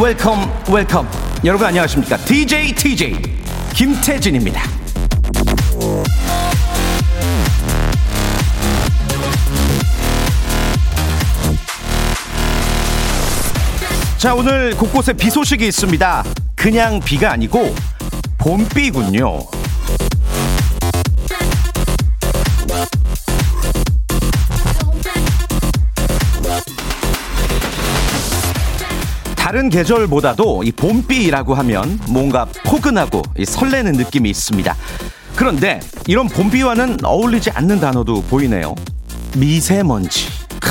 Welcome welcome. 여러분 안녕하십니까? DJ TJ 김태진입니다. 자 오늘 곳곳에 비 소식이 있습니다. 그냥 비가 아니고 봄비군요 다른 계절보다도 이 봄비라고 하면 뭔가 포근하고 이 설레는 느낌이 있습니다. 그런데 이런 봄비와는 어울리지 않는 단어도 보이네요. 미세먼지. 크.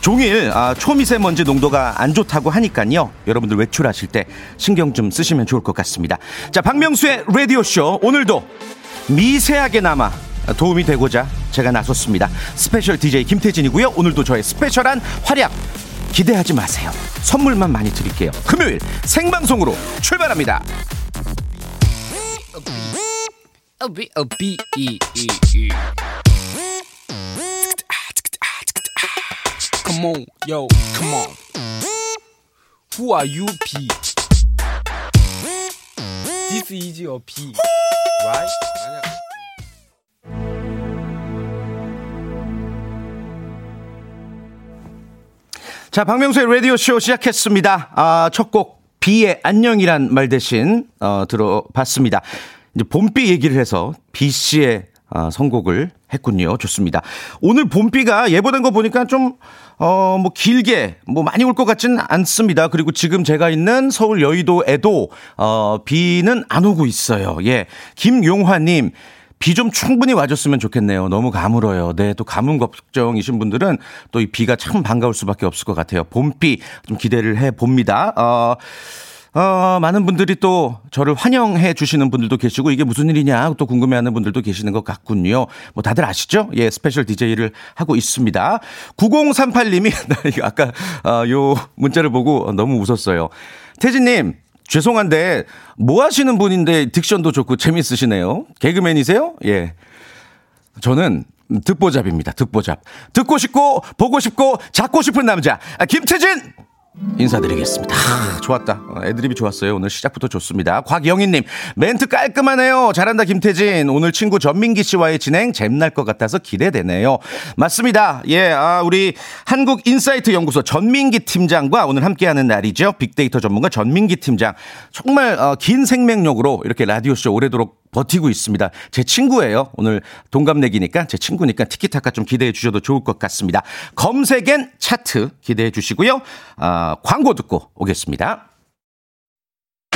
종일 아, 초미세먼지 농도가 안 좋다고 하니까요. 여러분들 외출하실 때 신경 좀 쓰시면 좋을 것 같습니다. 자, 박명수의 라디오쇼 오늘도 미세하게나마 도움이 되고자 제가 나섰습니다. 스페셜 DJ 김태진이고요. 오늘도 저의 스페셜한 활약 기대하지 마세요. 선물만 많이 드릴게요. 금요일 생방송으로 출발합니다. E E E. Right? 자, 박명수의 라디오쇼 시작했습니다. 아, 첫 곡, 비의 안녕이란 말 대신, 어, 들어봤습니다. 이제 봄비 얘기를 해서 비 씨의 어, 선곡을 했군요. 좋습니다. 오늘 봄비가 예보된 거 보니까 좀, 어, 뭐 길게, 뭐 많이 올 것 같진 않습니다. 그리고 지금 제가 있는 서울 여의도에도, 어, 비는 안 오고 있어요. 예. 김용화님, 비 좀 충분히 와줬으면 좋겠네요. 너무 가물어요. 네, 또 가뭄 걱정이신 분들은 또 이 비가 참 반가울 수밖에 없을 것 같아요. 봄비 좀 기대를 해 봅니다. 어, 어, 많은 분들이 또 저를 환영해 주시는 분들도 계시고 이게 무슨 일이냐 또 궁금해 하는 분들도 계시는 것 같군요. 뭐 다들 아시죠? 예, 스페셜 DJ를 하고 있습니다. 9038님이, 나 이거 아까, 어, 요 문자를 보고 너무 웃었어요. 태진님, 죄송한데 뭐 하시는 분인데 diction도 좋고 재밌으시네요. 개그맨이세요? 예. 저는 듣보잡입니다. 듣보잡. 듣고 싶고 보고 싶고 잡고 싶은 남자 아, 김태진 인사드리겠습니다. 아, 좋았다. 어, 애드립이 좋았어요. 오늘 시작부터 좋습니다. 곽영희님, 멘트 깔끔하네요. 잘한다, 김태진. 오늘 친구 전민기 씨와의 진행 잼날 것 같아서 기대되네요. 맞습니다. 예, 아, 우리 한국인사이트 연구소 전민기 팀장과 오늘 함께하는 날이죠. 빅데이터 전문가 전민기 팀장. 정말 어, 긴 생명력으로 이렇게 라디오쇼 오래도록 버티고 있습니다. 제 친구예요. 오늘 동갑내기니까 제 친구니까 티키타카 좀 기대해 주셔도 좋을 것 같습니다. 검색엔 차트 기대해 주시고요. 아, 광고 듣고 오겠습니다.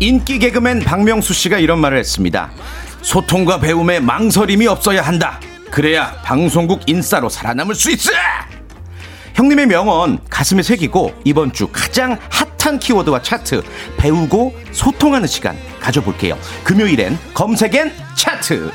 인기 개그맨 박명수 씨가 이런 말을 했습니다. 소통과 배움에 망설임이 없어야 한다. 그래야 방송국 인싸로 살아남을 수 있어! 형님의 명언 가슴에 새기고 이번 주 가장 핫한 키워드와 차트 배우고 소통하는 시간 가져볼게요. 금요일엔 검색엔 차트.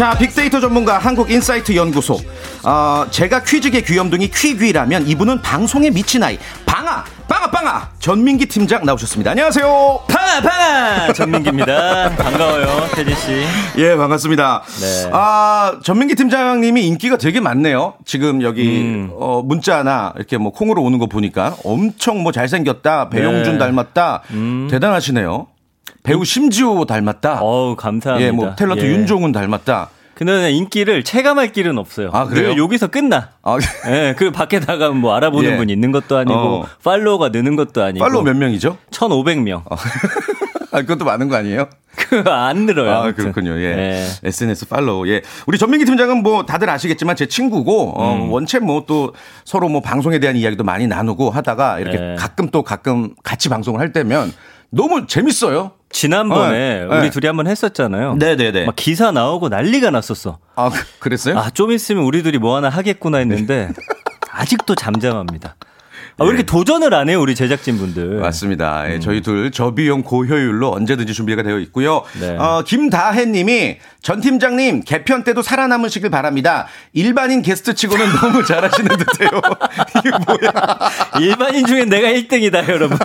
자, 빅데이터 전문가 한국인사이트 연구소. 어, 제가 퀴즈계 귀염둥이 퀴귀라면 이분은 방송에 미친 아이. 방아! 빵아, 빵아! 전민기 팀장 나오셨습니다. 안녕하세요. 팡아 팡아 전민기입니다. 반가워요 태진 씨. 예, 반갑습니다. 네. 아, 전민기 팀장님이 인기가 되게 많네요. 지금 여기, 음. 어, 문자나 이렇게 뭐 콩으로 오는 거 보니까 엄청 뭐 잘생겼다, 배용준 네. 닮았다, 대단하시네요. 배우 심지호 닮았다. 어우 감사합니다. 예, 뭐 탤런트 예. 윤종훈 닮았다. 그는 인기를 체감할 길은 없어요. 아, 그래요? 늘 여기서 끝나. 아, 예, 그 밖에 나가면 뭐 알아보는 예. 분이 있는 것도 아니고 어. 팔로워가 느는 것도 아니고. 팔로우 몇 명이죠? 1,500명. 아, 그것도 많은 거 아니에요? 안 늘어요. 아, 아무튼. 그렇군요. 예. 네. SNS 팔로우. 예. 우리 전민기 팀장은 뭐 다들 아시겠지만 제 친구고, 어, 음. 원체 뭐 또 서로 뭐 방송에 대한 이야기도 많이 나누고 하다가 이렇게 네. 가끔 또 가끔 같이 방송을 할 때면 너무 재밌어요. 지난번에 네, 우리 네. 둘이 한번 했었잖아요. 네네네. 막 기사 나오고 난리가 났었어. 아, 그- 그랬어요? 아, 좀 있으면 우리 둘이 뭐 하나 하겠구나 했는데 아직도 잠잠합니다. 아, 왜 이렇게 도전을 안 해요, 우리 제작진분들? 네. 맞습니다. 예, 저희 둘 저비용 고효율로 언제든지 준비가 되어 있고요. 네. 어, 김다혜 님이 전 팀장님 개편 때도 살아남으시길 바랍니다. 일반인 게스트 치고는 너무 잘하시는 듯해요. 이게 뭐야? 일반인 중에 내가 1등이다, 여러분.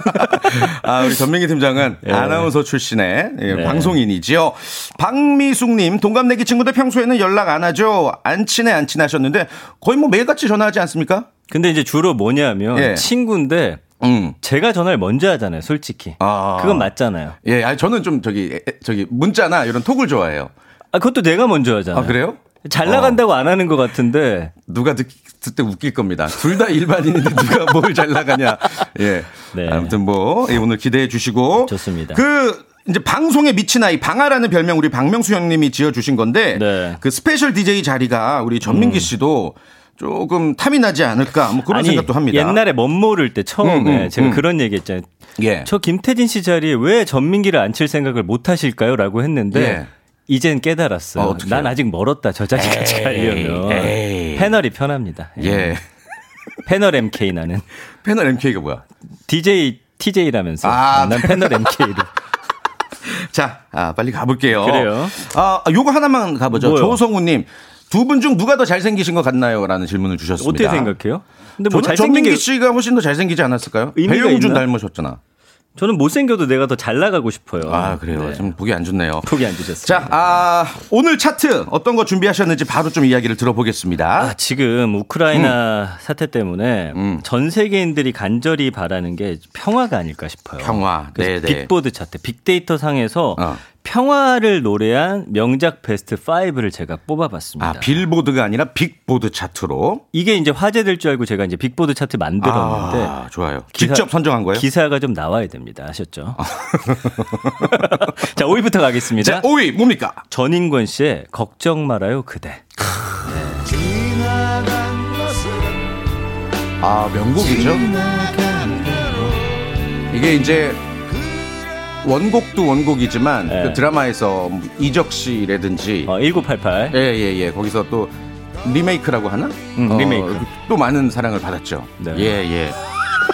아, 우리 전민기 팀장은 아나운서 출신의 예, 네. 방송인이지요. 박미숙님, 동갑내기 친구들 평소에는 연락 안 하죠. 안 친해, 안 친하셨는데 거의 뭐 매일같이 전화하지 않습니까? 근데 이제 주로 뭐냐면 예. 친구인데 음. 제가 전화를 먼저 하잖아요, 솔직히. 아. 그건 맞잖아요. 예, 아니, 저는 좀 저기, 저기, 문자나 이런 톡을 좋아해요. 아, 그것도 내가 먼저 하잖아요. 아, 그래요? 잘 나간다고 안 하는 것 같은데. 누가 듣, 듣때 웃길 겁니다. 둘 다 일반인인데 누가 뭘 잘 나가냐. 예. 네. 아무튼 뭐, 예, 오늘 기대해 주시고. 좋습니다. 그, 이제 방송에 미친 아이, 방아라는 별명 우리 박명수 형님이 지어 주신 건데. 네. 음. 그 스페셜 DJ 자리가 우리 전민기 씨도 조금 탐이 나지 않을까. 뭐 그런 아니, 생각도 합니다. 옛날에 멋모를 때 처음에 음, 음, 제가 음. 그런 얘기 했잖아요. 예. 저 김태진 씨 자리에 왜 전민기를 앉힐 생각을 못 하실까요? 라고 했는데 예. 이젠 깨달았어요. 어? 난 아직 멀었다. 저 자리까지 가려면. 에이. 패널이 편합니다. 예. 패널 MK 나는. 패널 MK가 뭐야? DJ, TJ라면서. 아, 난 패널 MK로. 자, 아, 빨리 가볼게요. 그래요. 아, 요거 하나만 가보죠. 뭐요? 조성우님. 두 분 중 누가 더 잘생기신 것 같나요? 라는 질문을 주셨습니다. 어떻게 생각해요? 근데 뭐 저는 전민기 게 씨가 훨씬 더 잘생기지 않았을까요? 배용준? 닮으셨잖아. 저는 못생겨도 내가 더 잘 나가고 싶어요. 아, 그래요. 네. 좀 보기 안 좋네요. 포기 안 주셨어요. 자, 아, 오늘 차트 어떤 거 준비하셨는지 바로 좀 이야기를 들어보겠습니다. 아, 지금 우크라이나 사태 때문에 음. 전 세계인들이 간절히 바라는 게 평화가 아닐까 싶어요. 평화. 그래서 네네. 빅보드 차트, 빅데이터 상에서 어. 평화를 노래한 명작 베스트 5를 제가 뽑아봤습니다. 아, 빌보드가 아니라 빅보드 차트로. 이게 이제 화제될 줄 알고 제가 이제 빅보드 차트 만들었는데 아, 좋아요. 기사- 직접 선정한 거예요? 기사가 좀 나와야 됩니다. 아셨죠? 자, 5위부터 가겠습니다. 자, 5위 뭡니까? 전인권 씨의 걱정 말아요 그대. 아, 명곡이죠. 이게 이제 원곡도 원곡이지만 네. 그 드라마에서 이적 씨라든지 어, 1988. 예, 예, 예. 거기서 또 리메이크라고 하나? 음, 리메이크. 또 많은 사랑을 받았죠. 네. 예, 예.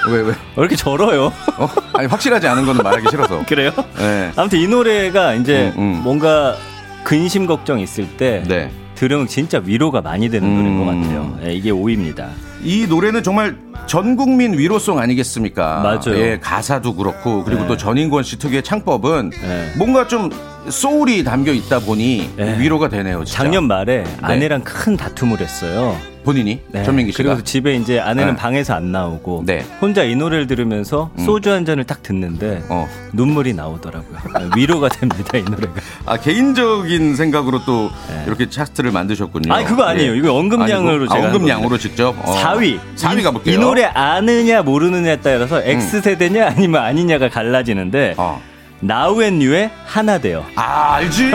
왜, 왜? 왜 이렇게 절어요? 어? 아니, 확실하지 않은 거는 말하기 싫어서. 그래요? 예. 아무튼 이 노래가 이제 음, 음. 뭔가 근심 걱정 있을 때 네. 들으면 진짜 위로가 많이 되는 노래인 것 음. 같아요. 예, 이게 5위입니다. 이 노래는 정말 전 국민 위로송 아니겠습니까? 맞아요. 예, 가사도 그렇고 그리고 네. 또 전인권 씨 특유의 창법은 네. 뭔가 좀 소울이 담겨 있다 보니 네. 위로가 되네요. 진짜. 작년 말에 아내랑 큰 다툼을 했어요. 본인이 네. 전민기 씨가 그리고 집에 이제 아내는 네. 방에서 안 나오고 네. 혼자 이 노래를 들으면서 소주 한 잔을 딱 듣는데 어. 눈물이 나오더라고요. 네, 위로가 됩니다 이 노래가. 아 개인적인 생각으로 또 네. 이렇게 차트를 만드셨군요. 아니, 그거 아니에요. 이거 언급량으로 아니고? 아, 제가 한 언급량으로 직접 어. 4위. 4위 이, 가볼게요. 이 노래 아느냐 모르느냐에 따라서 X 세대냐 아니면 아니냐가 갈라지는데 어. Now N New의 하나 되어. 아 알지.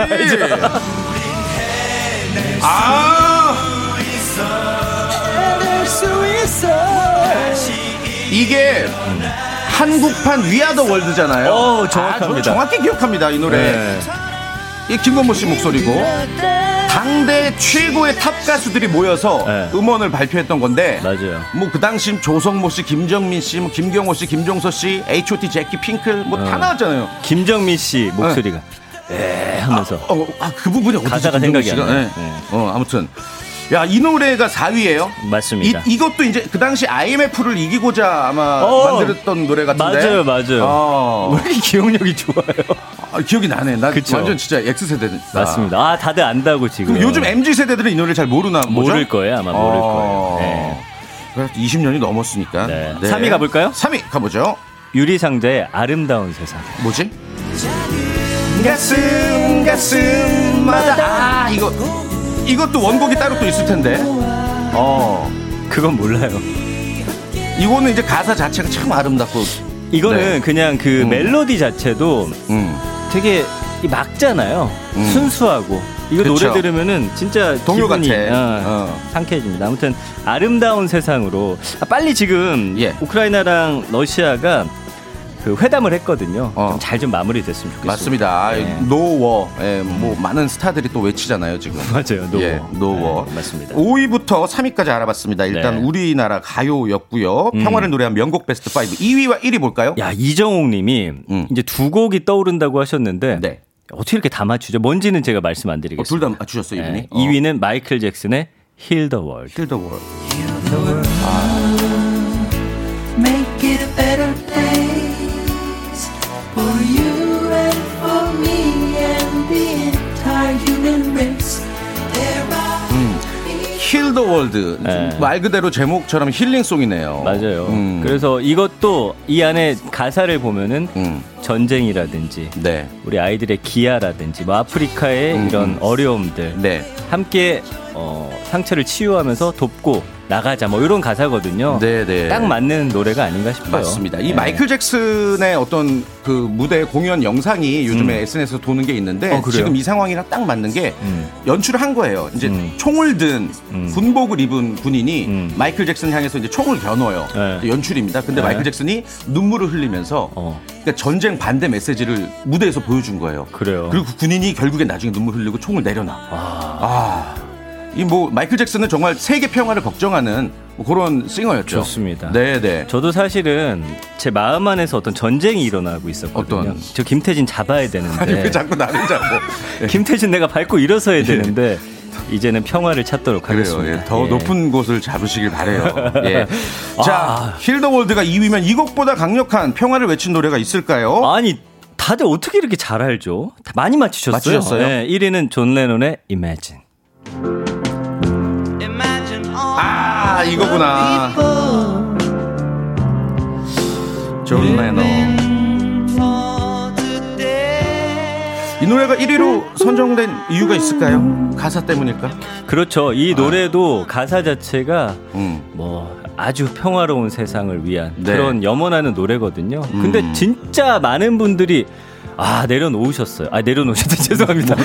아 이게 한국판 We Are the World잖아요. 어, 정확합니다. 아, 정확히 기억합니다 이 노래. 네. 이 김건모 씨 목소리고 당대 최고의 탑 가수들이 모여서 네. 음원을 발표했던 건데 맞아요. 뭐 그 당시 조성모 씨, 김정민 씨, 뭐 김경호 씨, 김종서 씨, H.O.T. 젝키 핑클 뭐다 어. 나왔잖아요. 김정민 씨 목소리가 에 하면서 어, 아, 그 부분이 어디지? 가사가 생각이? 안 나요. 네. 네. 어, 아무튼. 야, 이 노래가 4위예요 맞습니다. 이, 이것도 이제 그 당시 IMF를 이기고자 아마 어, 만들었던 노래 같은데. 맞아요, 맞아요. 어, 왜 이렇게 기억력이 좋아요? 아, 기억이 나네. 나 그쵸. 완전 진짜 X세대다. 맞습니다. 아 다들 안다고 지금. 그럼 요즘 MZ 세대들은 이 노래 잘 모르나? 모를 거예요 아마 모를 어. 거예요. 그래서 20년이 넘었으니까. 네. 3위 가볼까요? 3위 가보죠. 유리상자의 아름다운 세상. 뭐지? 가슴 가슴마다 아 이거 이것도 원곡이 따로 또 있을 텐데. 어. 그건 몰라요. 이거는 이제 가사 자체가 참 아름답고. 이거는 네. 그냥 그 음. 멜로디 자체도 음. 되게 이 막잖아요. 순수하고 이거 음. 그쵸. 노래 들으면은 진짜 동요 같아. 어, 어. 상쾌해집니다. 아무튼 아름다운 세상으로 아, 빨리 지금 예. 우크라이나랑 러시아가 그 회담을 했거든요. 어. 좀잘좀 마무리됐으면 좋겠습니다. 맞습니다. 네. No war. 예, 뭐 많은 스타들이 또 외치잖아요, 지금. 맞아요. No war. 예, 노워. 네, 맞습니다. 5위부터 3위까지 알아봤습니다. 일단 네. 음. 우리나라 가요였고요. 평화를 노래한 명곡 베스트 5. 2위와 1위 볼까요? 야 이정옥 님이 음. 이제 두 곡이 떠오른다고 하셨는데 네. 어떻게 이렇게 다 맞추죠? 뭔지는 제가 말씀 안 어, 드리겠습니다. 둘다 맞추셨어요, 이분이? 네. 2위는 마이클 잭슨의 Heal the World. 힐더 월. make 더 월드. 네. 말 그대로 제목처럼 힐링송이네요. 맞아요. 음. 그래서 이것도 이 안에 가사를 보면은 음. 전쟁이라든지 네. 우리 아이들의 기아라든지 뭐 아프리카의 음, 이런 음. 어려움들 네. 함께 어, 상처를 치유하면서 돕고 나가자 뭐 이런 가사거든요. 네, 네. 딱 맞는 노래가 아닌가 싶어요. 맞습니다. 이 네. 마이클 잭슨의 어떤 그 무대 공연 영상이 요즘에 SNS에서 도는 게 있는데 어? 지금 이 상황이랑 딱 맞는 게 음. 연출을 한 거예요. 이제 음. 총을 든 음. 군복을 입은 군인이 음. 마이클 잭슨 향해서 이제 총을 겨눠요. 네. 연출입니다. 근데 네. 마이클 잭슨이 눈물을 흘리면서 어. 그러니까 전쟁 반대 메시지를 무대에서 보여준 거예요. 그래요. 그리고 그 군인이 결국에 나중에 눈물 흘리고 총을 내려놔. 아. 이 뭐 마이클 잭슨은 정말 세계 평화를 걱정하는 뭐 그런 싱어였죠. 좋습니다. 네, 네. 저도 사실은 제 마음 안에서 어떤 전쟁이 일어나고 있었거든요. 어떤? 저 김태진 잡아야 아니 되는데 왜 자꾸 나를 잡고? 김태진 내가 밟고 일어서야 되는데 이제는 평화를 찾도록. 하겠습니다. 예, 더 예. 높은 곳을 잡으시길 바래요. 예. 자, 아. 힐더 월드가 2위면 이곡보다 강력한 평화를 외친 노래가 있을까요? 아니 다들 어떻게 이렇게 잘 알죠? 다 많이 맞추셨어요. 맞추셨어요? 네, 1위는 존 레논의 Imagine. 아, 이거구나. 존 레논. 이 노래가 1위로 선정된 이유가 있을까요? 가사 때문일까? 그렇죠. 이 노래도 가사 자체가 음. 뭐 아주 평화로운 세상을 위한 네. 그런 염원하는 노래거든요. 근데 음. 진짜 많은 분들이 아 내려놓으셨어요. 아 내려놓으셨다 죄송합니다.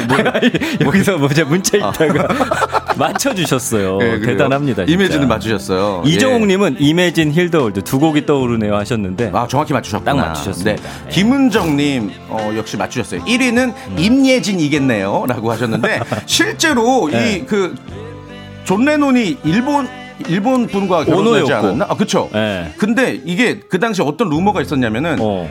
여기서 뭐 제가 문자 읽다가 맞춰주셨어요. 예, 그래요. 대단합니다. 진짜. Imagine을 맞추셨어요. 이정옥님은 Imagine Heal the World 두 곡이 떠오르네요 하셨는데 아, 정확히 맞추셨구나. 딱 맞추셨습니다. 네. 예. 김은정님, 어, 역시 맞추셨어요. 1위는 임예진이겠네요. 라고 하셨는데, 실제로 네. 이 그, 존 레논이 일본, 일본 분과 결혼하지. 않았나? 아, 그쵸. 네. 근데 이게 그 당시 어떤 루머가 있었냐면은, 어.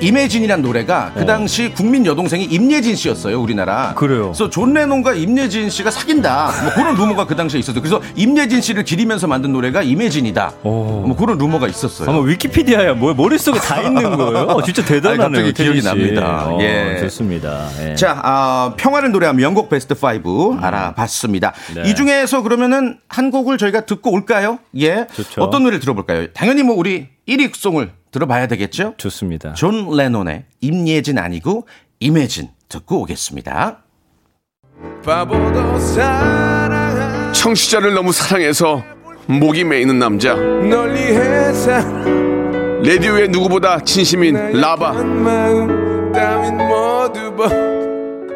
임예진이란 노래가 그 어. 당시 국민 여동생이 임예진 씨였어요, 우리나라. 그래요. 그래서 존 레논과 임예진 씨가 사귄다. 뭐 그런 루머가 그 당시에 있었어요. 그래서 임예진 씨를 기리면서 만든 노래가 임예진이다. 오. 뭐 그런 루머가 있었어요. 아마 위키피디아야 뭐 머릿속에 다 있는 거예요. 어, 진짜 대단하네요. 아니, 갑자기 기억이 씨. 납니다. 어, 예. 좋습니다. 예. 자, 아, 평화를 노래한 명곡 베스트 5 알아봤습니다. 네. 이 중에서 그러면은 한 곡을 저희가 듣고 올까요? 예. 좋죠. 어떤 노래를 들어볼까요? 당연히 뭐 우리 1위 song을 들어봐야 되겠죠? 좋습니다. 존 레논의 임예진 아니고 임혜진 듣고 오겠습니다. 바보도 사랑한 청취자를 너무 사랑해서 목이 메이는 남자 라디오의 누구보다 진심인 라바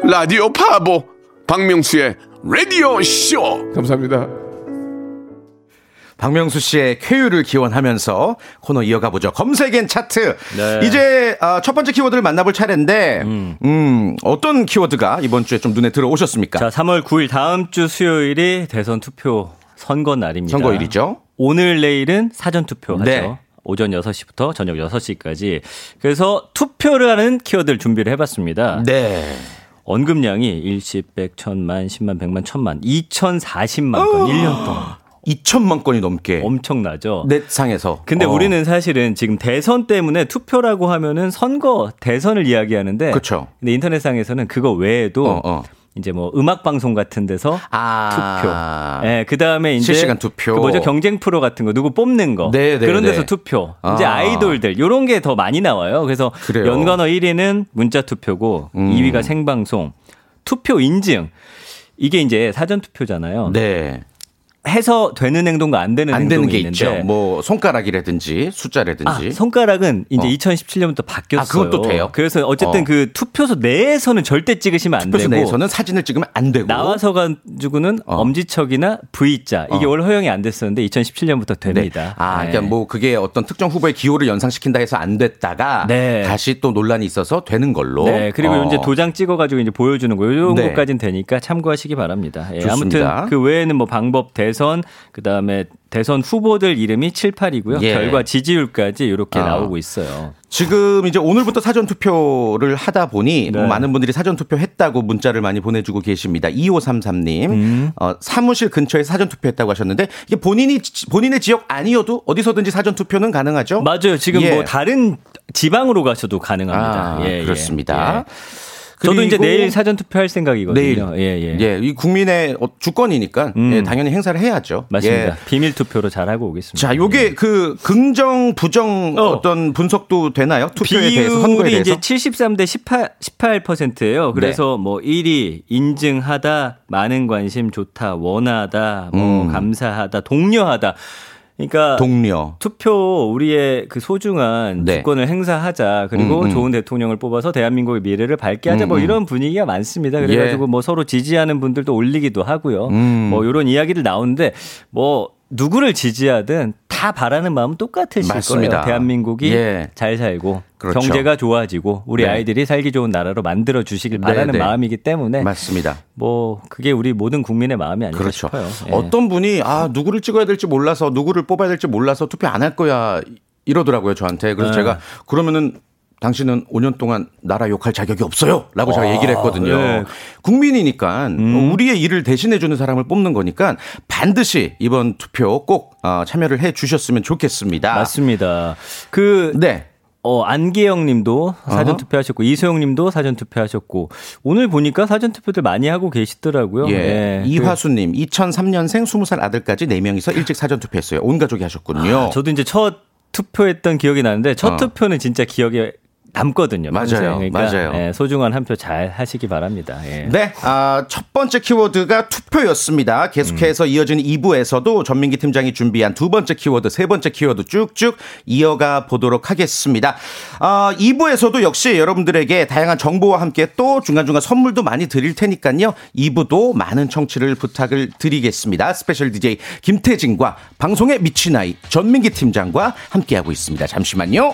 라디오 파보 박명수의 라디오 쇼 감사합니다 박명수 씨의 쾌유를 기원하면서 코너 이어가 보죠. 검색엔 차트. 네. 이제 아, 첫 번째 키워드를 만나볼 차례인데, 음. 어떤 키워드가 이번 주에 좀 눈에 들어오셨습니까? 자, 3월 9일 다음 주 수요일이 대선 투표 선거 날입니다. 선거일이죠. 오늘 내일은 사전 투표 하죠. 네. 오전 6시부터 저녁 6시까지. 그래서 투표를 하는 키워드를 준비를 해봤습니다. 네. 언급량이 일십, 백, 천만, 십만, 백만, 천만, 2,040만 건 1년 동안. 2천만 건이 넘게 엄청나죠. 넷상에서. 근데 어. 우리는 사실은 지금 대선 때문에 투표라고 하면은 선거 대선을 이야기하는데 그쵸. 근데 인터넷상에서는 그거 외에도 어, 어. 이제 뭐 음악 방송 같은 데서 아. 투표. 예, 그다음에 이제 실시간 투표. 그 뭐죠? 경쟁 프로 같은 거 누구 뽑는 거. 네, 네, 그런 데서 네. 투표. 아. 이제 아이돌들 요런 게 더 많이 나와요. 그래서 그래요. 연관어 1위는 문자 투표고 음. 2위가 생방송. 투표 인증. 이게 이제 사전 투표잖아요. 네. 해서 되는 행동과 안 되는 안 행동이 되는 게 있는데 있죠. 뭐 손가락이라든지 숫자라든지. 아, 손가락은 이제 어. 2017년부터 바뀌었어요. 아, 또 돼요? 그래서 어쨌든 어. 그 투표소 내에서는 절대 찍으시면 안 투표소 되고 내에서는 사진을 찍으면 안 되고. 나와서 가지고는 어. 엄지척이나 V자 이게 어. 원래 허용이 안 됐었는데 2017년부터 됩니다. 네. 아, 네. 그러니까 뭐 그게 어떤 특정 후보의 기호를 연상시킨다 해서 안 됐다가 네. 다시 또 논란이 있어서 되는 걸로. 네, 그리고 어. 이제 도장 찍어 가지고 이제 보여주는 거 이런 네. 것까지는 되니까 참고하시기 바랍니다. 예. 아무튼 그 외에는 뭐 방법 대선 그 다음에 대선 후보들 이름이 7, 8이고요. 예. 결과 지지율까지 이렇게 아. 나오고 있어요. 지금 이제 오늘부터 사전 투표를 하다 보니 네. 뭐 많은 분들이 사전 투표했다고 문자를 많이 보내주고 계십니다. 2533님 음. 어, 사무실 근처에 사전 투표했다고 하셨는데 이게 본인이 본인의 지역 아니어도 어디서든지 사전 투표는 가능하죠? 맞아요. 지금 예. 뭐 다른 지방으로 가셔도 가능합니다. 아, 예, 예. 그렇습니다. 예. 저도 이제 내일 사전 투표할 생각이거든요. 내일 예, 예. 예, 이 국민의 어, 주권이니까 음. 예, 당연히 행사를 해야죠. 맞습니다. 예. 비밀 투표로 잘 하고 오겠습니다. 자, 요게 그 긍정 부정 어. 어. 떤 분석도 되나요? 투표에 대해서 선거에 대해서. 이제 73대 18, 18%예요. 그래서 뭐 1위 인증하다, 많은 관심 좋다, 원하다, 뭐 음. 감사하다, 독려하다. 그러니까 동료. 투표 우리의 그 소중한 네. 주권을 행사하자 그리고 음, 음. 좋은 대통령을 뽑아서 대한민국의 미래를 밝게 하자 음, 뭐 음. 이런 분위기가 많습니다. 그래가지고 예. 뭐 서로 지지하는 분들도 올리기도 하고요. 음. 뭐 이런 이야기들 나오는데 뭐 누구를 지지하든 다 바라는 마음은 똑같으실 맞습니다. 거예요. 대한민국이 예. 잘 살고 그렇죠. 경제가 좋아지고 우리 네. 아이들이 살기 좋은 나라로 만들어 주시길 네, 바라는 네. 마음이기 때문에 맞습니다. 뭐 그게 우리 모든 국민의 마음이 아닐까 그렇죠. 싶어요. 예. 어떤 분이 아 누구를 찍어야 될지 몰라서 누구를 뽑아야 될지 몰라서 투표 안 할 거야 이러더라고요 저한테. 그래서 네. 제가 그러면은 당신은 5년 동안 나라 욕할 자격이 없어요 라고 제가 얘기를 했거든요. 네. 국민이니까 음. 우리의 일을 대신해 주는 사람을 뽑는 거니까 반드시 이번 투표 꼭 어, 참여를 해 주셨으면 좋겠습니다. 맞습니다. 그 네. 어, 안계영 님도 사전 어허. 투표하셨고, 이소영 님도 사전 투표하셨고, 오늘 보니까 사전 투표들 많이 하고 계시더라고요. 예. 그- 이화수님, 2003년생 20살 아들까지 4명이서 일찍 사전 투표했어요. 온 가족이 하셨군요. 아, 저도 이제 첫 투표했던 기억이 나는데, 첫 어. 투표는 진짜 기억에 남거든요. 맞아요. 그러니까 맞아요. 예, 소중한 한 표 잘 하시기 바랍니다. 예. 네, 아, 첫 번째 키워드가 투표였습니다. 계속해서 이어지는 2부에서도 전민기 팀장이 준비한 두 번째 키워드, 세 번째 키워드 쭉쭉 이어가 보도록 하겠습니다. 아, 2부에서도 역시 여러분들에게 다양한 정보와 함께 또 중간중간 선물도 많이 드릴 테니까요. 2부도 많은 청취를 부탁을 드리겠습니다. 스페셜 DJ 김태진과 방송에 미친 아이 전민기 팀장과 함께하고 있습니다. 잠시만요.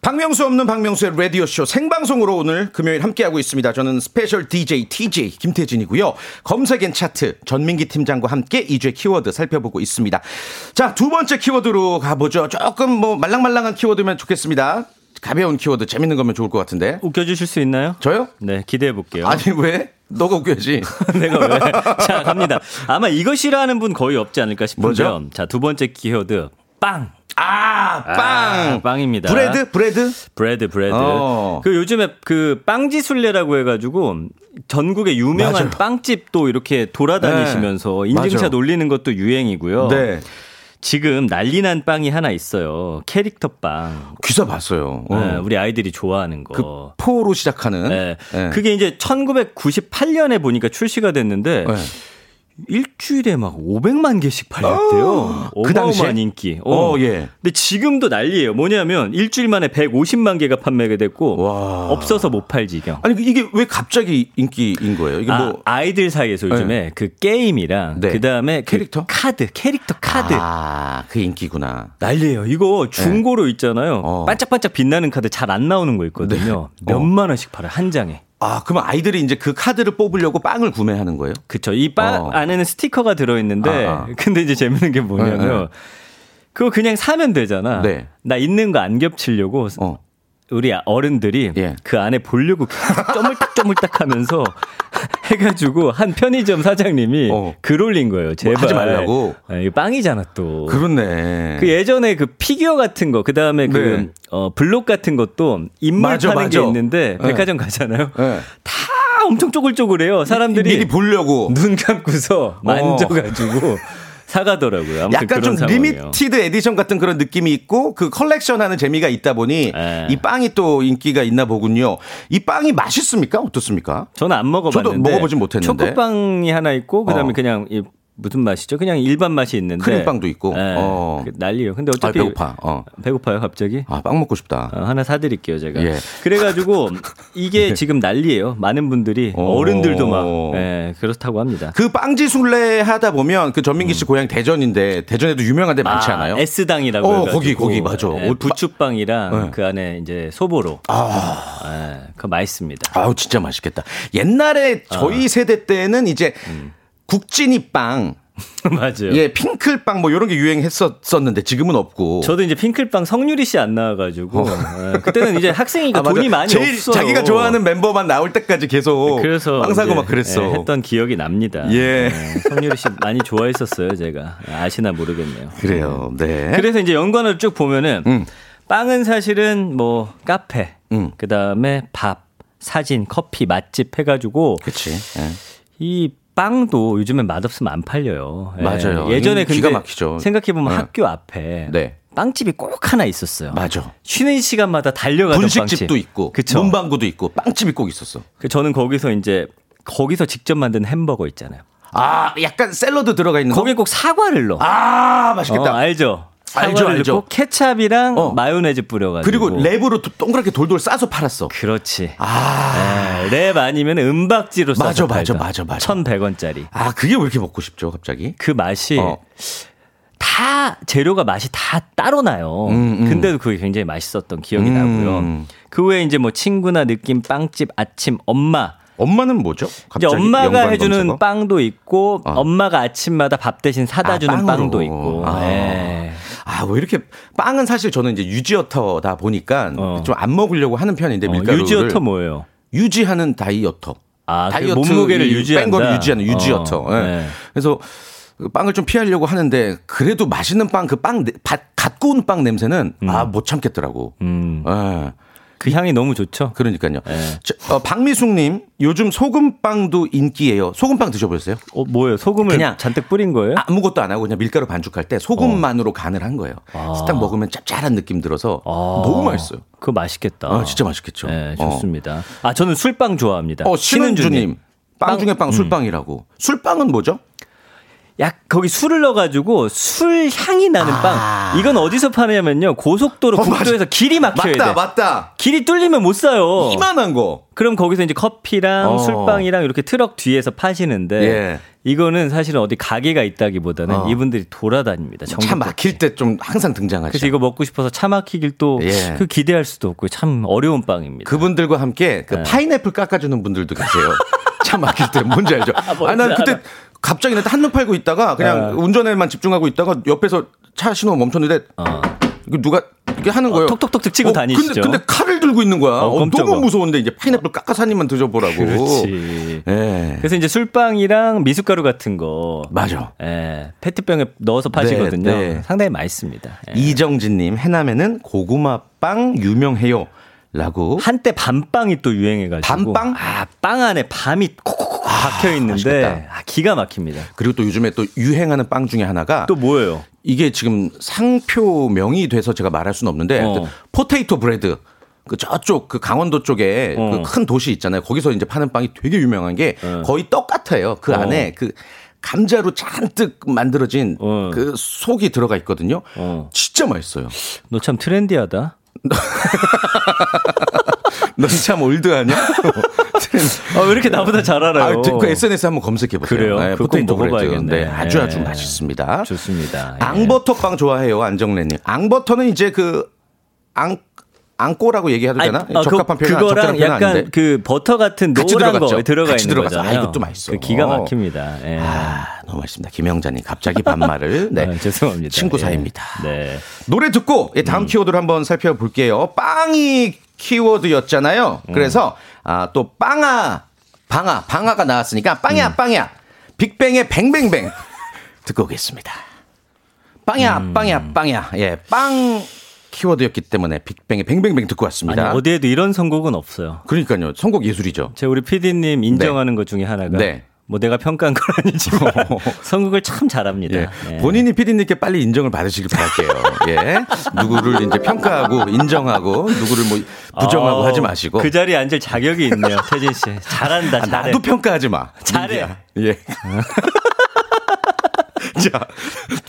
박명수 없는 박명수의 라디오쇼 생방송으로 오늘 금요일 함께하고 있습니다. 저는 스페셜 DJ TJ 김태진이고요. 검색엔 차트 전민기 팀장과 함께 이 주의 키워드 살펴보고 있습니다. 자, 두 번째 키워드로 가보죠. 조금 뭐 말랑말랑한 키워드면 좋겠습니다. 가벼운 키워드, 재밌는 거면 좋을 것 같은데. 웃겨주실 수 있나요? 저요? 네, 기대해 볼게요. 아니, 왜? 너가 웃겨야지. 내가 왜? 자, 갑니다. 아마 싫어하는 분 거의 없지 않을까 싶은데요. 뭐죠? 자, 두 번째 키워드, 빵. 아, 빵! 아, 빵입니다. Bread? Bread? Bread bread. 어. 그 요즘에 그 빵지순례라고 해가지고 전국에 유명한 맞아요. 빵집도 이렇게 돌아다니시면서 네. 인증샷 맞아. 올리는 것도 유행이고요. 네. 지금 난리 난 빵이 하나 있어요. 캐릭터 빵. 기사 봤어요. 어. 네, 우리 아이들이 좋아하는 거. 그 포로 시작하는. 네. 네. 그게 이제 1998년에 보니까 출시가 됐는데 네. 일주일에 막 500만 개씩 팔렸대요. 그 당시에? 인기. 어, 예. 근데 지금도 난리예요. 뭐냐면 일주일 만에 150만 개가 판매가 됐고 와. 없어서 못 팔 지경. 아니, 이게 왜 갑자기 인기인 거예요? 이게 아, 뭐. 아이들 사이에서 요즘에 그 게임이랑 네. 그다음에 그 캐릭터? 카드, 캐릭터 카드 아, 그 인기구나. 난리예요. 이거 중고로 있잖아요. 어. 반짝반짝 빛나는 카드 잘 안 나오는 거 있거든요. 네. 어. 몇만 원씩 팔아요. 한 장에. 아, 그러면 아이들이 이제 그 카드를 뽑으려고 빵을 구매하는 거예요? 그쵸. 이빵 어. 안에는 스티커가 들어있는데, 아, 아. 근데 이제 재밌는 게 뭐냐면, 네, 네. 그거 그냥 사면 되잖아. 네. 나 있는 거 안 겹치려고 어. 우리 어른들이 예. 그 안에 보려고 쪼물딱 쪼물딱 하면서 해가지고 한 편의점 사장님이 어. 글 올린 거예요. 제발. 하지 말라고? 아, 이거 빵이잖아 또. 그렇네. 그 예전에 그 피규어 같은 거, 그 다음에 그, 네. 어, 블록 같은 것도 인물 맞아, 파는 맞아. 게 있는데, 네. 백화점 가잖아요. 네. 다 엄청 쪼글쪼글해요. 사람들이 미리 보려고. 눈 감고서 만져가지고 사가더라고요. 약간 좀 상황이에요. limited edition 같은 그런 느낌이 있고 그 컬렉션 하는 재미가 있다 보니 네. 이 빵이 또 인기가 있나 보군요. 이 빵이 맛있습니까? 어떻습니까? 저는 안 먹어봤는데 저도 먹어보진 못했는데. 초코빵이 하나 있고 그다음에 어. 그냥 이 무슨 맛이죠? 그냥 일반 맛이 있는데 크림빵도 있고. 네, 어. 그 난리요. 근데 아, 어차피 배고파. 어. 배고파요 갑자기. 아, 빵 먹고 싶다. 어, 하나 사드릴게요 제가. 예. 그래가지고 이게 지금 난리예요. 많은 분들이 어. 어른들도 막 예, 그렇다고 합니다. 그 빵지 술래 하다 보면 그 전민기 씨 고향 대전인데 대전에도 유명한 데 많지 않아요? 음. S 당이라고 어, 해가지고. 거기, 거기, 맞아. 바- 부추빵이랑 네. 그 안에 이제 소보로. 아, 예, 그거 맛있습니다. 아우 진짜 맛있겠다. 옛날에 저희 세대 때는 이제 국진이 빵, 맞아요. 예 핑클 빵 뭐 이런 게 유행했었었는데 지금은 없고. 저도 이제 핑클빵 성유리 씨 안 나와가지고 예, 그때는 이제 학생이니까 어. 아. 돈이 많이 없어요. 자기가 좋아하는 멤버만 나올 때까지 계속 그래서 빵 사고 막 그랬어. 예, 했던 기억이 납니다. 예. 성유리 씨 많이 좋아했었어요, 제가. 아시나 모르겠네요. 그래요. 네. 그래서 이제 연관을 쭉 보면은 음. 빵은 사실은 뭐 카페, 음. 그 다음에 밥, 사진, 커피, 맛집 해가지고 그렇지. 예. 이 빵도 요즘엔 맛없으면 안 팔려요. 예. 맞아요. 예전에 이거 근데 기가 막히죠. 생각해 보면 네. 학교 앞에 네. 빵집이 꼭 하나 있었어요. 맞아. 쉬는 시간마다 달려가던 분식집도 빵집. 있고 그쵸. 문방구도 있고 빵집이 꼭 있었어. 그 저는 거기서 이제 거기서 직접 만든 햄버거 있잖아요. 아, 약간 샐러드 들어가 있는 거. 거기에 꼭 사과를 넣어. 아, 어, 맛있겠다. 알죠? 알죠, 알죠. 케찹이랑 어. 마요네즈 뿌려가지고. 그리고 랩으로 또 동그랗게 돌돌 싸서 팔았어. 그렇지. 아. 네, 랩 아니면 은박지로 싸서 맞아, 맞아, 맞아, 맞아. 1,100원짜리. 아, 그게 왜 이렇게 먹고 싶죠, 갑자기? 그 맛이 어. 다 재료가 맛이 다 따로 나요. 음, 음. 근데도 그게 굉장히 맛있었던 기억이 음. 나고요. 그 외에 이제 뭐 친구나 느낌 빵집 아침 엄마 엄마는 뭐죠? 이제 갑자기 엄마가 해주는 검색어? 빵도 있고 어. 엄마가 아침마다 밥 대신 사다 아, 주는 빵으로. 빵도 있고. 아. 예. 아, 뭐 이렇게 빵은 사실 저는 이제 유지어터다 보니까 어. 좀안 먹으려고 하는 편인데 어, 밀가루를 유지어터 뭐예요? 유지하는 다이어터. 아, 그 다이어트 몸무게를 이 유지한다. 뺀 거를 유지하는 유지어터. 어, 예. 네. 그래서 그 빵을 좀 피하려고 하는데 그래도 맛있는 빵 그빵갓 구운 빵 냄새는 아못 참겠더라고. 음. 예. 그 향이 너무 좋죠. 그러니까요. 네. 저, 어, 박미숙님 요즘 소금빵도 인기예요. 소금빵 드셔보셨어요? 어, 뭐예요? 소금을 그냥 잔뜩 뿌린 거예요? 아무것도 안 하고 그냥 밀가루 반죽할 때 소금만으로 간을 한 거예요. 아. 그래서 딱 먹으면 짭짤한 느낌 들어서 아, 너무 맛있어요. 그거 맛있겠다. 아, 진짜 맛있겠죠. 네, 어. 좋습니다. 아, 저는 술빵 좋아합니다. 어, 신은주님. 빵 빵- 중에 빵 술빵이라고. 술빵은 뭐죠? 야, 거기 술을 넣어가지고 술 향이 나는 빵. 이건 어디서 파냐면요. 고속도로 아. 어, 국도에서 길이 막혀야 맞다, 돼. 맞다. 길이 뚫리면 못 사요. 이만한 거. 그럼 거기서 이제 커피랑 어. 술빵이랑 이렇게 트럭 뒤에서 파시는데 예. 이거는 사실은 어디 가게가 있다기보다는 어. 이분들이 돌아다닙니다. 차. 막힐 때 좀 항상 등장하죠. 그래서 이거 먹고 싶어서 차 막히길 또 예. 그 기대할 수도 없고 참 어려운 빵입니다. 그분들과 함께 그 네. 파인애플 깎아주는 분들도 계세요. 차 막힐 때 뭔지 알죠? 아, 뭔지 난 그때 알아. 갑자기 나한테 한눈 팔고 있다가 그냥 네. 운전에만 집중하고 있다가 옆에서 차 신호 멈췄는데 어. 누가 이렇게 하는 거예요. 톡톡톡톡 치고 다니시죠. 근데, 근데 칼을 들고 있는 거야. 어, 어. 너무 무서운데 이제 파인애플 깎아서 한 입만 드셔보라고. 그렇지. 예. 그래서 이제 술빵이랑 미숫가루 같은 거. 맞아. 예. 페트병에 넣어서 파시거든요. 네, 네. 상당히 맛있습니다. 예. 이정진님 해남에는 고구마 빵 유명해요. 라고. 한때 밤빵이 또 유행해가지고. 밤빵? 아, 빵 안에 밤이 콕콕콕 박혀 있는데. 아, 기가 막힙니다. 그리고 또 요즘에 또 유행하는 빵 중에 하나가 또 뭐예요? 이게 지금 상표명이 돼서 제가 말할 수는 없는데 어. potato bread 그 저쪽 그 강원도 쪽에 어. 그큰 도시 있잖아요. 거기서 이제 파는 빵이 되게 유명한 게 어. 거의 떡 같아요. 그 어. 안에 그 감자로 잔뜩 만들어진 어. 그 속이 들어가 있거든요. 어. 진짜 맛있어요. 너 참 trendy하다. 넌 참 old하냐? 아, 왜 이렇게 나보다 잘 알아요? 아, 그 SNS 한번 검색해 보세요. 그래요? potato bread. 먹어봐야겠네. 네, 아주 아주 예. 맛있습니다. 좋습니다. 예. 앙버터빵 좋아해요, 안정래님. 앙버터는 이제 그 앙, 앙꼬라고 얘기해도 되나? 아니, 어, 적합한 그, 표현 그거랑 약간 아닌데. 그 버터 같은 같이 노란 들어갔죠. 거 들어가 같이 있는 들어가서. 거잖아요. 아, 이것도 맛있어. 그 기가 어. 막힙니다. 예. 아, 너무 맛있습니다. 김영자님 갑자기 반말을. 네. 아, 죄송합니다. 친구 예. 사이입니다. 네. 노래 듣고 예, 다음 키워드를 한번 살펴볼게요. 빵이 키워드였잖아요. 그래서 아, 또 빵아, 방아, 방아가 나왔으니까 빵야, 빵야. 빅뱅의 뱅뱅뱅 듣고 오겠습니다. 빵야, 빵야, 빵야. 예, 빵 키워드였기 때문에 빅뱅의 뱅뱅뱅 듣고 왔습니다. 아니, 어디에도 이런 선곡은 없어요. 그러니까요. 선곡 예술이죠. 제 우리 PD님 인정하는 것 중에 하나가 네. 뭐 내가 평가한 건 아니지만 선곡을 참 잘합니다. 예. 예. 본인이 피디님께 빨리 인정을 받으시길 바랄게요. 예. 누구를 이제 평가하고 인정하고 누구를 뭐 부정하고 어, 하지 마시고. 그 자리에 앉을 자격이 있네요, 태진 씨. 잘한다, 아, 잘해. 나도 평가하지 마. 잘해. 민기야. 예. 자,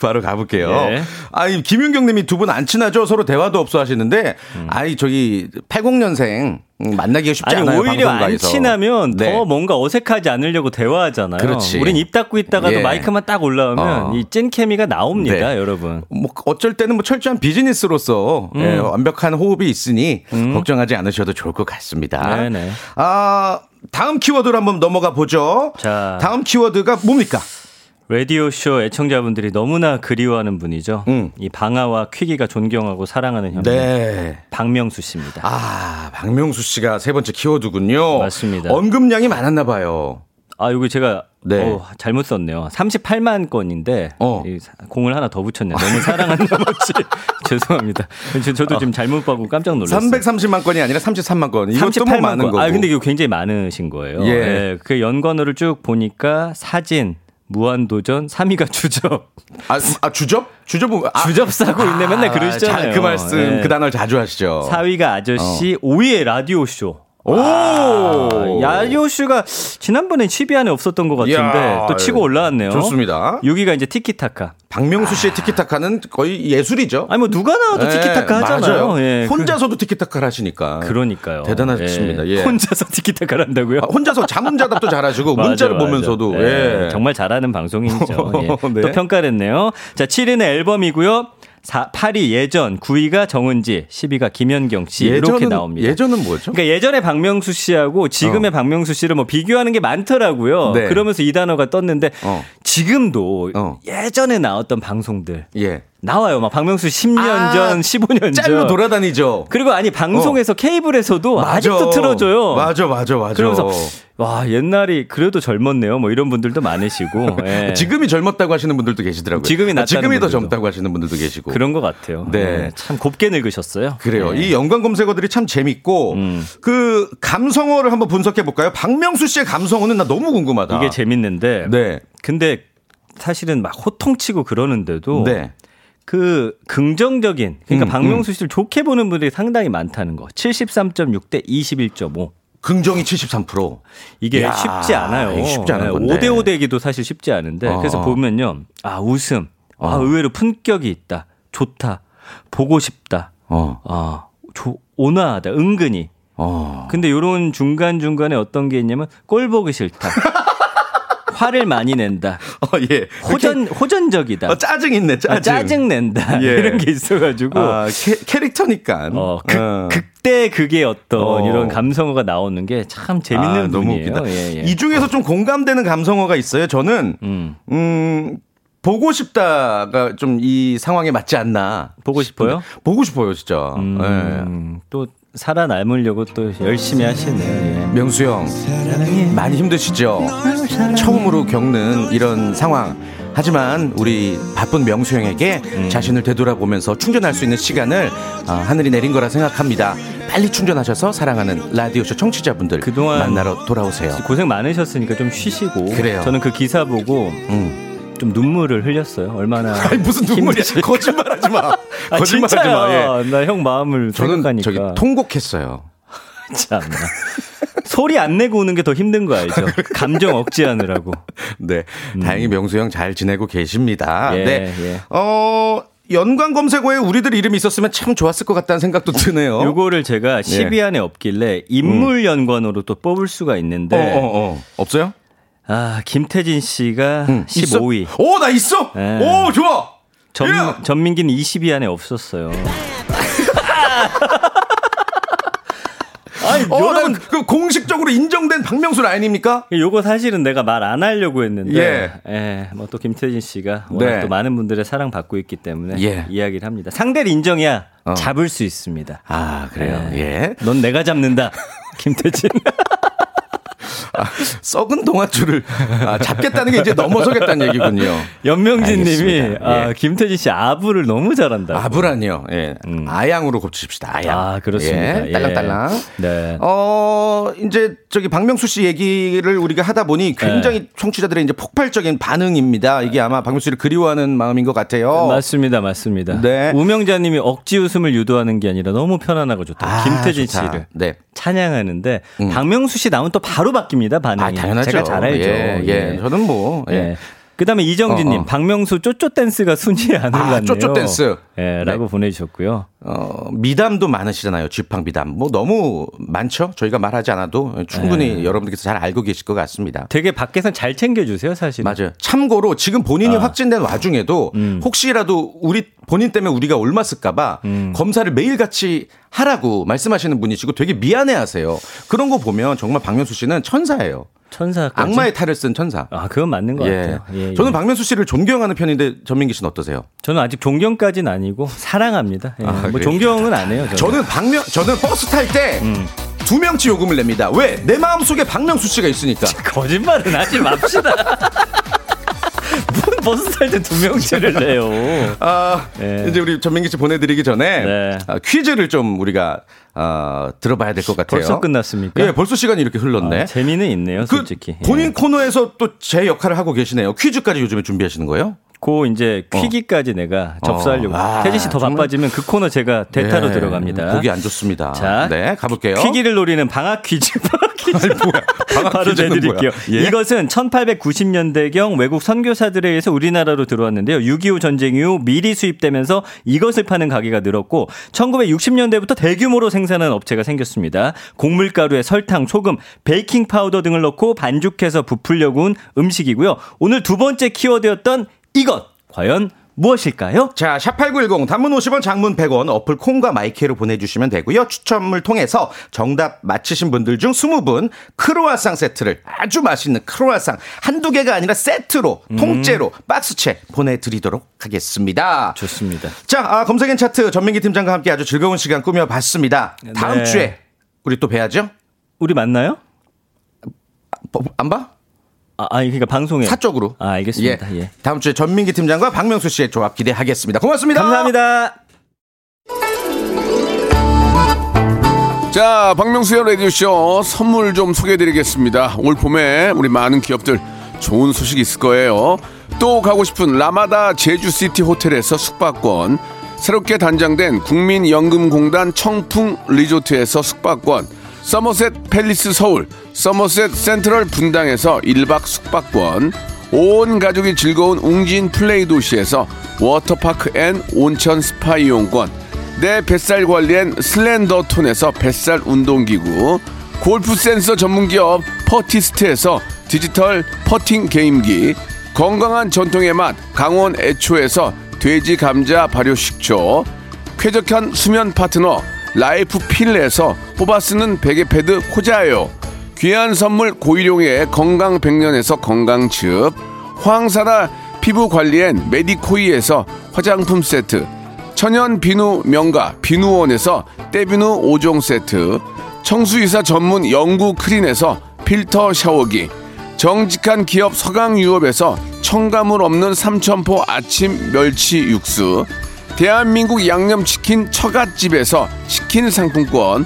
바로 가볼게요. 예. 아니, 김윤경 님이 두 분 안 친하죠? 서로 대화도 없어 하시는데, 아이, 저기, 80년생, 만나기가 쉽지 아니 않아요. 오히려 안 방송가에서. 친하면 네. 더 뭔가 어색하지 않으려고 대화하잖아요. 그렇지. 우린 입 닫고 있다가도 예. 마이크만 딱 올라오면 어. 이찐 케미가 나옵니다, 네. 여러분. 뭐 어쩔 때는 뭐 철저한 비즈니스로서 음. 예, 완벽한 호흡이 있으니 걱정하지 않으셔도 좋을 것 같습니다. 네네. 아 다음 키워드로 한번 넘어가 보죠. 자. 다음 키워드가 뭡니까? 라디오쇼 애청자분들이 너무나 그리워하는 분이죠. 음. 이 방아와 퀴기가 존경하고 사랑하는 현대 네. 박명수 씨입니다. 아 박명수 씨가 세 번째 키워드군요. 맞습니다. 언급량이 많았나 봐요. 아, 여기 제가 네. 어, 잘못 썼네요. 38만 건인데 어. 공을 하나 더 붙였네요. 너무 사랑하는 나머지 죄송합니다. 저- 저도 지금 잘못 보고 깜짝 놀랐어요. 330만 건이 아니라 33만 건. 이것도 뭐 38만 많은 건. 거고. 아, 근데 이거 굉장히 많으신 거예요. 예. 예. 그 연관어를 쭉 보니까 사진, 무한도전, 3위가 주접. 아, 아, 주접? 주접은 아, 주접 싸고 있네. 맨날 그러시잖아요. 잘그 말씀 예. 그 단어를 자주 하시죠. 4위가 아저씨, 어. 5위에 라디오 쇼. 오! 아, 라디오쇼가 지난번에 10위 안에 없었던 것 같은데 또 치고 올라왔네요. 좋습니다. 6위가 이제 티키타카. 박명수 씨의 티키타카는 거의 예술이죠. 아니 뭐 누가 나와도 예, 티키타카 하잖아요. 예, 혼자서도 티키타카를 하시니까. 그, 러니까요 대단하십니다. 예. 혼자서 티키타카를 한다고요? 아, 혼자서 자문자답도 잘하시고 맞아, 문자를 맞아. 보면서도 예, 예. 정말 잘하는 방송인이죠. 예. 네. 또 평가를 했네요. 자, 7위는 앨범이고요. 4, 8위 예전, 9위가 정은지, 10위가 김현경 씨 이렇게 나옵니다. 예전은 뭐죠? 그러니까 예전에 박명수 씨하고 지금의 박명수 씨를 뭐 비교하는 게 많더라고요. 네. 그러면서 이 단어가 떴는데 어. 지금도 어. 예전에 나왔던 방송들 예. 나와요. 막 박명수 10년 아, 전, 15년 짤로 전. 돌아다니죠. 그리고 아니 방송에서 케이블에서도 맞아. 아직도 틀어줘요. 맞아, 맞아, 맞아. 그러면서 와 옛날이 그래도 젊었네요. 뭐 이런 분들도 많으시고 예. 지금이 젊었다고 하시는 분들도 계시더라고요. 지금이 낫다는 지금이 더 분들도. 젊다고 하시는 분들도 계시고. 그런 것 같아요. 네. 예, 참 곱게 늙으셨어요. 그래요. 예. 이 연관 검색어들이 참 재밌고 음. 그 감성어를 한번 분석해 볼까요? 박명수 씨의 감성어는 나 너무 궁금하다. 이게 재밌는데 네. 근데 사실은 막 호통치고 그러는데도 네. 그 긍정적인 그러니까 음, 박명수 씨를 좋게 보는 분들이 상당히 많다는 거. 73.6 대 21.5. 긍정이 73%. 이게 이야, 쉽지 않아요. 쉽지 않은 건데. 5대 5 대기도 사실 쉽지 않은데 어, 그래서 어. 보면요. 아, 웃음. 아, 어. 의외로 품격이 있다. 좋다. 보고 싶다. 어. 아, 조, 온화하다. 은근히. 어. 근데 요런 중간중간에 어떤 게 있냐면 꼴 보기 싫다. 화를 많이 낸다. 어, 예. 호전 호전적이다. 어, 짜증 있네, 짜증. 아, 짜증 낸다. 예. 이런 게 있어가지고 아, 캐, 릭터니까 어, 극, 극대 극의 어떤 어. 이런 감성어가 나오는 게 참 재밌는 아, 너무 분이에요. 웃기다. 예, 예. 이 중에서 좀 공감되는 감성어가 있어요. 저는 음. 음, 보고 싶다가 좀 이 상황에 맞지 않나. 보고 싶어요? 싶은데. 보고 싶어요, 진짜. 예. 음, 또 살아남으려고 또 열심히 하시네. 예. 명수 형, 많이 힘드시죠? 처음으로 겪는 이런 상황. 하지만 우리 바쁜 명수 형에게 음. 자신을 되돌아보면서 충전할 수 있는 시간을 아, 하늘이 내린 거라 생각합니다. 빨리 충전하셔서 사랑하는 라디오쇼 청취자분들 그동안 만나러 돌아오세요. 고생 많으셨으니까 좀 쉬시고. 그래요. 저는 그 기사 보고 음. 좀 눈물을 흘렸어요. 얼마나. 아니 무슨 눈물이야? 거짓말하지 마. 아, 거짓말하지 마. 예. 진짜요. 나형 마음을 저는 생각하니까. 저기 통곡했어요. 참나. 소리 안 내고 우는 게 더 힘든 거 알죠? 감정 억제하느라고. 네, 다행히 명수 형 잘 지내고 계십니다. 음. 예, 네, 예. 어 연관 검색어에 우리들 이름이 있었으면 참 좋았을 것 같다는 생각도 드네요. 요거를 제가 10위 안에 없길래 인물 연관으로 또 뽑을 수가 있는데 어, 어, 어. 없어요? 아 김태진 씨가 응, 있어? 15위, 오, 나 있어. 예. 오, 좋아. 전, 예. 전민기는 20위 안에 없었어요. 아 어, 난그 공식적으로 인정된 박명수 라인입니까? 요거 사실은 내가 말 안 하려고 했는데, 예. 예, 뭐또 김태진 씨가 워낙 네. 또 많은 분들의 사랑 받고 있기 때문에 예. 이야기를 합니다. 상대를 인정해야 어. 잡을 수 있습니다. 아, 그래요. 예. 넌 내가 잡는다, 김태진. 썩은 동아줄을 아, 잡겠다는 게 이제 넘어서겠다는 얘기군요. 연명진 님이 알겠습니다. 아, 예. 김태진 씨 아부를 너무 잘한다. 아부라니요. 예. 아양으로 고칩시다. 아양. 음. 아, 그렇습니다. 예. 딸랑딸랑. 예. 네. 어, 이제 저기 박명수 씨 얘기를 우리가 하다 보니 굉장히 네. 청취자들의 이제 폭발적인 반응입니다. 이게 아마 박명수 씨를 그리워하는 마음인 것 같아요. 맞습니다, 맞습니다. 어. 네. 우명자 님이 억지 웃음을 유도하는 게 아니라 너무 편안하고 좋다. 아, 김태진 좋다. 씨를 네. 찬양하는데 박명수 씨 나오면 또 바로 바뀝니다 반응이. 아, 당연하죠. 제가 잘 알죠. 예, 예. 저는 뭐, 예. 예. 그다음에 이정진님 어, 어. 박명수 쪼쪼 댄스가 순위에 안 아, 올랐네요. 쪼쪼 댄스. 예, 라고 네. 보내주셨고요. 어, 미담도 많으시잖아요. 쥐팡 미담. 뭐 너무 많죠? 저희가 말하지 않아도 충분히 네. 여러분들께서 잘 알고 계실 것 같습니다. 되게 밖에선 잘 챙겨주세요 사실. 맞아요. 참고로 지금 본인이 아. 확진된 와중에도 음. 혹시라도 우리 본인 때문에 우리가 옮았을까봐 음. 검사를 매일 같이 하라고 말씀하시는 분이시고 되게 미안해하세요. 그런 거 보면 정말 박명수 씨는 천사예요. 천사까지. 악마의 탈을 쓴 천사. 아 그건 맞는 것 예. 같아요. 예, 예. 저는 박명수 씨를 존경하는 편인데 전민기 씨는 어떠세요? 저는 아직 존경까지는 아니고 사랑합니다. 예. 아, 뭐 그래요? 존경은 안 해요. 저는. 저는 박명 저는 버스 탈때두 음. 명치 요금을 냅니다. 왜? 내 마음속에 박명수 씨가 있으니까. 거짓말은 하지 맙시다. 뭔 버스 탈 때 두 명째를 내요. 아, 네. 이제 우리 전민기 씨 보내드리기 전에 네. 아, 퀴즈를 좀 우리가 어, 들어봐야 될 것 같아요. 벌써 끝났습니까? 예, 벌써 시간이 이렇게 흘렀네. 아, 재미는 있네요, 그 솔직히. 본인 예. 코너에서 또 제 역할을 하고 계시네요. 퀴즈까지 요즘에 준비하시는 거예요? 고 이제 퀴기까지 내가 접수하려고. 아, 태진 씨 더 바빠지면 그 코너 제가 대타로 네, 들어갑니다. 보기 안 좋습니다. 자, 네, 가볼게요. 퀴기를 노리는 방학 퀴즈. 방학 바로 내드릴게요. 예? 이것은 1890년대경 외국 선교사들에 의해서 우리나라로 들어왔는데요. 6.25 전쟁 이후 밀이 수입되면서 이것을 파는 가게가 늘었고 1960년대부터 대규모로 생산하는 업체가 생겼습니다. 곡물가루에 설탕, 소금, 베이킹 파우더 등을 넣고 반죽해서 부풀려 구운 음식이고요. 오늘 두 번째 키워드였던 이것 과연 무엇일까요? 자, 샵8910 단문 50원, 장문 100원 어플 콩과 마이K로 보내주시면 되고요. 추첨을 통해서 정답 맞히신 분들 중 20분 크로아상 세트를 아주 맛있는 크로아상 한두 개가 아니라 세트로 통째로 박스채 보내드리도록 하겠습니다. 좋습니다. 자, 아, 검색엔 차트 전민기 팀장과 함께 아주 즐거운 시간 꾸며봤습니다. 다음 네. 주에 우리 또 뵈야죠? 우리 만나요? 뭐, 안 봐? 아, 아니 그러니까 방송에 사적으로. 아, 알겠습니다. 예. 다음 주에 전민기 팀장과 박명수 씨의 조합 기대하겠습니다. 고맙습니다. 감사합니다. 자, 박명수의 라디오쇼 선물 좀 소개해드리겠습니다. 올 봄에 우리 많은 기업들 좋은 소식 있을 거예요. 또 가고 싶은 라마다 제주시티 호텔에서 숙박권, 새롭게 단장된 국민연금공단 청풍 리조트에서 숙박권, 서머셋 팰리스 서울, 서머셋 센트럴 분당에서 1박 숙박권, 온 가족이 즐거운 웅진 플레이 도시에서 워터파크 and 온천 스파 이용권, 내 뱃살 관리엔 슬렌더 톤에서 뱃살 운동기구, 골프 센서 전문기업 퍼티스트에서 디지털 퍼팅 게임기, 건강한 전통의 맛 강원 애초에서 돼지 감자 발효 식초, 쾌적한 수면 파트너 라이프 필에서 뽑아 쓰는 베개 패드 코자요, 귀한 선물 고일용의 건강 백년에서 건강즙, 황사라 피부 관리엔 메디코이에서 화장품 세트, 천연 비누 명가 비누원에서 때비누 5종 세트 청수이사 전문 영구 크린에서 필터 샤워기 정직한 기업 서강유업에서 청가물 없는 삼천포 아침 멸치 육수 대한민국 양념치킨 처갓집에서 치킨 상품권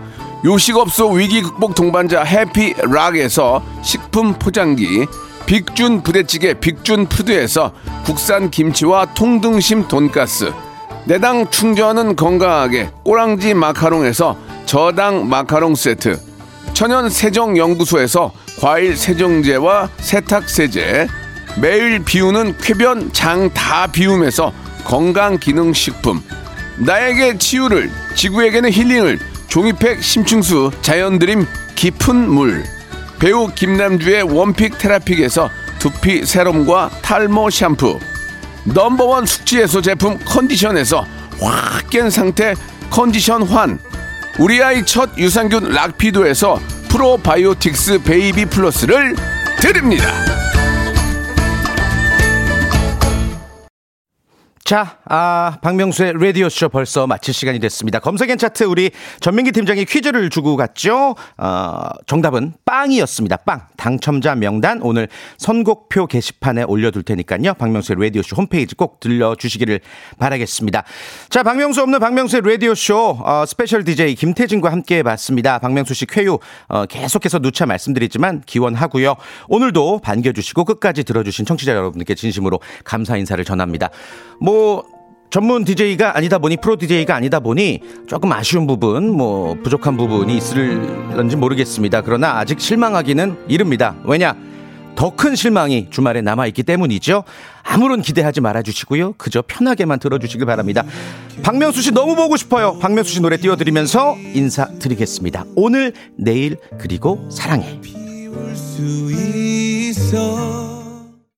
요식업소 위기 극복 동반자 해피락에서 식품 포장기 빅준 부대찌개 빅준 푸드에서 국산 김치와 통등심 돈가스 내당 충전은 건강하게 꼬랑지 마카롱에서 저당 마카롱 세트 천연 세정 연구소에서 과일 세정제와 세탁 세제, 매일 비우는 쾌변 장 다 비움에서 건강 기능 식품, 나에게 치유를, 지구에게는 힐링을, 종이팩 심층수 자연드림 깊은 물, 배우 김남주의 one pick 테라픽에서 두피 세럼과 탈모 샴푸, number one 숙취해소 제품 컨디션에서 확 깬 상태 컨디션 환, 우리 아이 첫 유산균 락피도에서 프로바이오틱스 베이비 플러스를 드립니다. 자, 아, 박명수의 라디오쇼 벌써 마칠 시간이 됐습니다. 검색엔 차트 우리 전민기 팀장이 퀴즈를 주고 갔죠? 어, 정답은 빵이었습니다. 빵. 당첨자 명단 오늘 선곡표 게시판에 올려둘 테니까요. 박명수의 라디오쇼 홈페이지 꼭 들려주시기를 바라겠습니다. 자, 박명수 없는 박명수의 라디오쇼 어, special DJ 김태진과 함께 해봤습니다. 박명수 씨 쾌유 어, 계속해서 누차 말씀드리지만 기원하고요. 오늘도 반겨주시고 끝까지 들어주신 청취자 여러분께 진심으로 감사 인사를 전합니다. 뭐 전문 DJ가 아니다 보니 프로 DJ가 아니다 보니 조금 아쉬운 부분 뭐 부족한 부분이 있을런지 모르겠습니다. 그러나 아직 실망하기는 이릅니다. 왜냐? 더 큰 실망이 주말에 남아 있기 때문이죠. 아무런 기대하지 말아 주시고요. 그저 편하게만 들어 주시길 바랍니다. 박명수 씨 너무 보고 싶어요. 박명수 씨 노래 띄워 드리면서 인사드리겠습니다. 오늘, 내일, 그리고 사랑해.